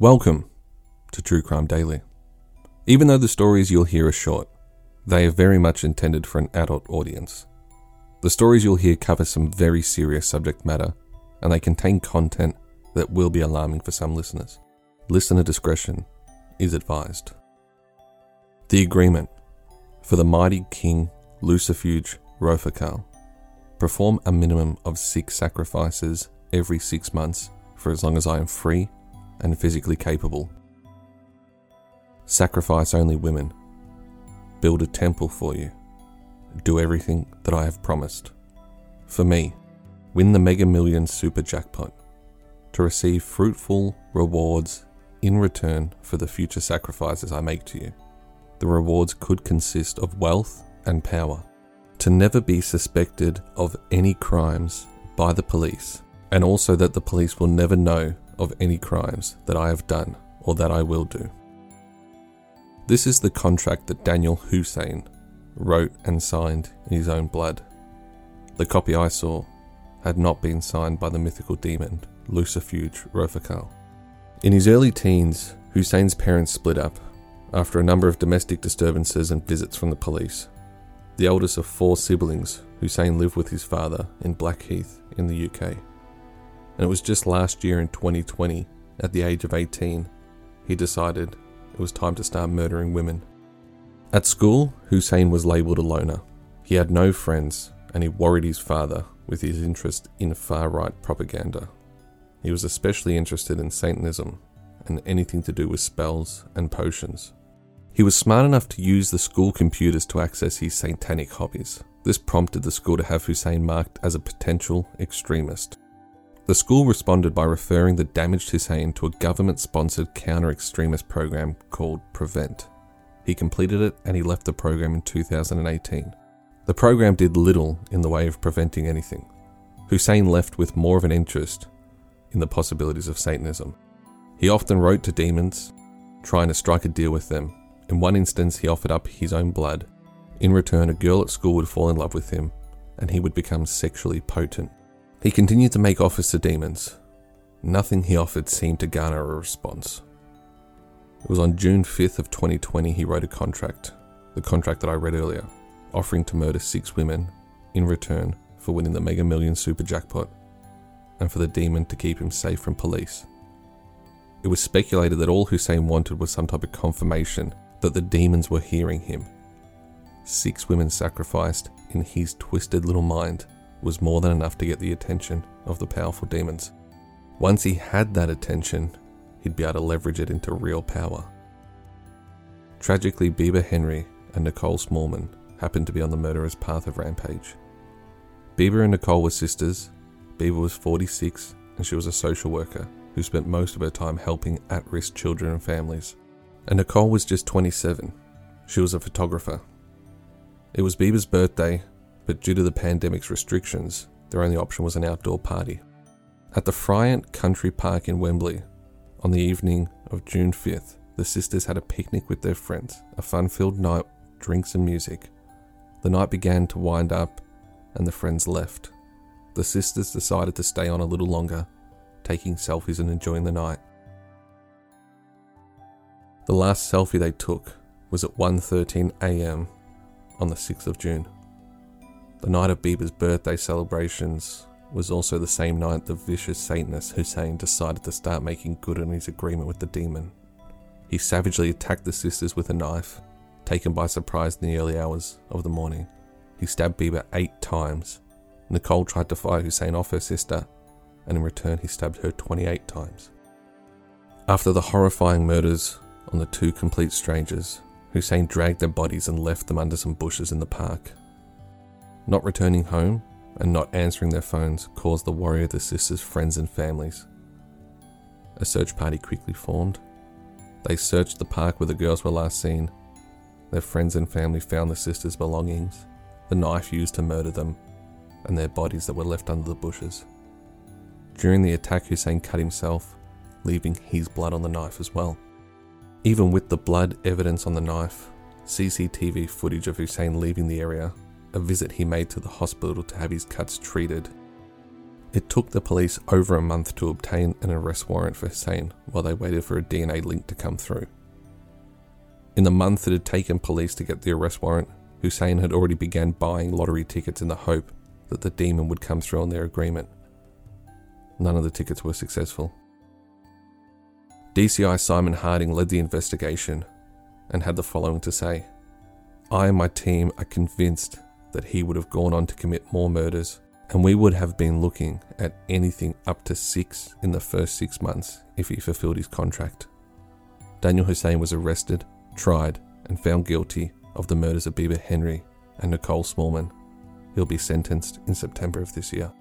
Welcome to True Crime Daily. Even though the stories you'll hear are short, they are very much intended for an adult audience. The stories you'll hear cover some very serious subject matter, and they contain content that will be alarming for some listeners. Listener discretion is advised. The agreement for the mighty king Lucifuge Rofocale. Perform a minimum of six sacrifices every six months for as long as I am free and physically capable. Sacrifice only women. Build a temple for you. Do everything that I have promised. For me, win the Mega Millions Super Jackpot to receive fruitful rewards in return for the future sacrifices I make to you. The rewards could consist of wealth and power, to never be suspected of any crimes by the police, and also that the police will never know of any crimes that I have done or that I will do. This is the contract that Daniel Hussein wrote and signed in his own blood. The copy I saw had not been signed by the mythical demon Lucifuge Rofocale. In his early teens, Hussein's parents split up after a number of domestic disturbances and visits from the police. The eldest of four siblings, Hussein lived with his father in Blackheath in the UK and it was just last year in 2020, at the age of 18, he decided it was time to start murdering women. At school, Hussein was labelled a loner. He had no friends, and he worried his father with his interest in far right propaganda. He was especially interested in Satanism and anything to do with spells and potions. He was smart enough to use the school computers to access his satanic hobbies. This prompted the school to have Hussein marked as a potential extremist. The school responded by referring the damaged Hussein to a government sponsored counter extremist program called Prevent. He completed it and he left the program in 2018. The program did little in the way of preventing anything. Hussein left with more of an interest in the possibilities of Satanism. He often wrote to demons, trying to strike a deal with them. In one instance, he offered up his own blood. In return, a girl at school would fall in love with him, and he would become sexually potent. He continued to make offers to demons. Nothing he offered seemed to garner a response. It was on June 5th of 2020 he wrote a contract, the contract that I read earlier, offering to murder six women in return for winning the Mega Million Super Jackpot and for the demon to keep him safe from police. It was speculated that all Hussein wanted was some type of confirmation that the demons were hearing him. Six women sacrificed in his twisted little mind was more than enough to get the attention of the powerful demons. Once he had that attention, he'd be able to leverage it into real power. Tragically, Bibaa Henry and Nicole Smallman happened to be on the murderer's path of rampage. Bibaa and Nicole were sisters. Bibaa was 46 and she was a social worker who spent most of her time helping at risk children and families. And Nicole was just 27. She was a photographer. It was Bibaa's birthday but due to the pandemic's restrictions, their only option was an outdoor party. At the Fryent Country Park in Wembley, on the evening of June 5th, the sisters had a picnic with their friends, a fun filled night, drinks and music. The night began to wind up, and the friends left. The sisters decided to stay on a little longer, taking selfies and enjoying the night. The last selfie they took was at 1:13 a.m. on the 6th of June. The night of Bibaa's birthday celebrations was also the same night the vicious Satanist Hussein decided to start making good on his agreement with the demon. He savagely attacked the sisters with a knife, taken by surprise in the early hours of the morning. He stabbed Bibaa eight times. Nicole tried to fire Hussein off her sister, and in return, he stabbed her 28 times. After the horrifying murders on the two complete strangers, Hussein dragged their bodies and left them under some bushes in the park. Not returning home and not answering their phones caused the worry of the sisters' friends and families. A search party quickly formed. They searched the park where the girls were last seen. Their friends and family found the sisters' belongings, the knife used to murder them, and their bodies that were left under the bushes. During the attack, Hussein cut himself, leaving his blood on the knife as well. Even with the blood evidence on the knife, CCTV footage of Hussein leaving the area a visit he made to the hospital to have his cuts treated. It took the police over a month to obtain an arrest warrant for Hussein while they waited for a DNA link to come through. In the month it had taken police to get the arrest warrant, Hussein had already begun buying lottery tickets in the hope that the demon would come through on their agreement. None of the tickets were successful. DCI Simon Harding led the investigation and had the following to say I and my team are convinced that he would have gone on to commit more murders, and we would have been looking at anything up to six in the first six months if he fulfilled his contract. Daniel Hussein was arrested, tried, and found guilty of the murders of Bibaa Henry and Nicole Smallman. He'll be sentenced in September of this year.